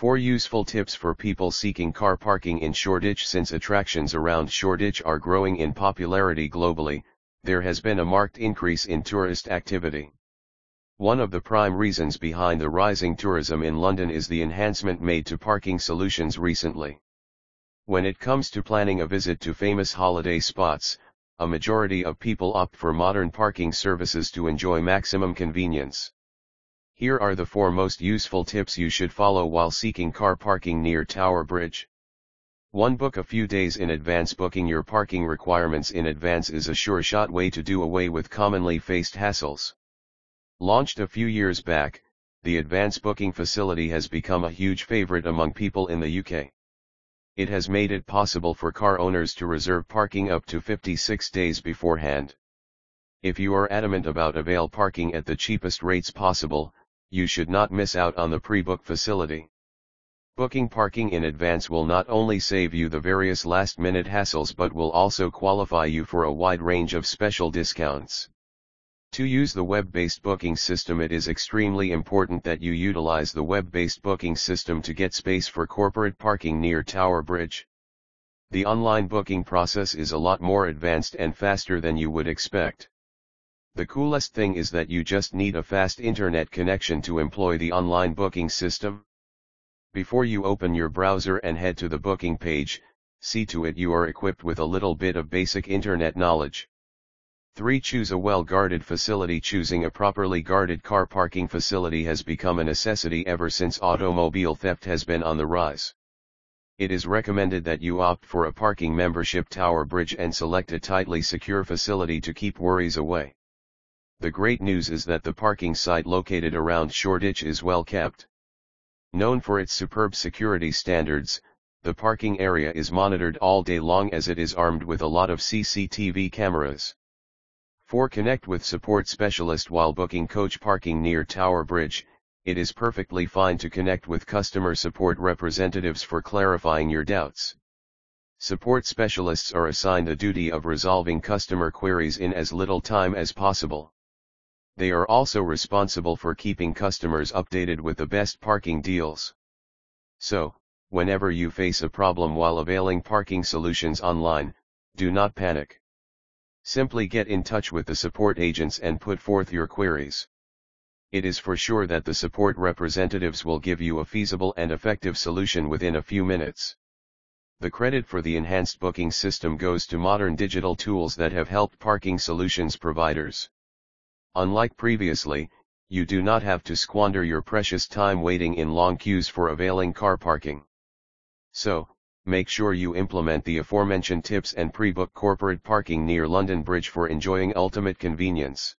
4 useful tips for people seeking car parking in Shoreditch Since attractions around Shoreditch are growing in popularity globally, there has been a marked increase in tourist activity. One of the prime reasons behind the rising tourism in London is the enhancement made to parking solutions recently. When it comes to planning a visit to famous holiday spots, a majority of people opt for modern parking services to enjoy maximum convenience. Here are the four most useful tips you should follow while seeking car parking near Tower Bridge. 1. Book a few days in advance Booking your parking requirements in advance is a sure shot way to do away with commonly faced hassles. Launched a few years back, the advance booking facility has become a huge favorite among people in the UK. It has made it possible for car owners to reserve parking up to 56 days beforehand. If you are adamant about avail parking at the cheapest rates possible, you should not miss out on the pre-book facility. Booking parking in advance will not only save you the various last-minute hassles but will also qualify you for a wide range of special discounts. To use the web-based booking system it is extremely important that you utilize the web-based booking system to get space for corporate parking near Tower Bridge. The online booking process is a lot more advanced and faster than you would expect. The coolest thing is that you just need a fast internet connection to employ the online booking system. Before you open your browser and head to the booking page, see to it you are equipped with a little bit of basic internet knowledge. 3. Choose a well-guarded facility Choosing a properly guarded car parking facility has become a necessity ever since automobile theft has been on the rise. It is recommended that you opt for a parking membership Tower Bridge and select a tightly secure facility to keep worries away. The great news is that the parking site located around Shoreditch is well kept. Known for its superb security standards, the parking area is monitored all day long as it is armed with a lot of CCTV cameras. 4. Connect with support specialist while booking coach parking near Tower Bridge. It is perfectly fine to connect with customer support representatives for clarifying your doubts. Support specialists are assigned the duty of resolving customer queries in as little time as possible. They are also responsible for keeping customers updated with the best parking deals. So, whenever you face a problem while availing parking solutions online, do not panic. Simply get in touch with the support agents and put forth your queries. It is for sure that the support representatives will give you a feasible and effective solution within a few minutes. The credit for the enhanced booking system goes to modern digital tools that have helped parking solutions providers. Unlike previously, you do not have to squander your precious time waiting in long queues for availing car parking. So, make sure you implement the aforementioned tips and pre-book corporate parking near London Bridge for enjoying ultimate convenience.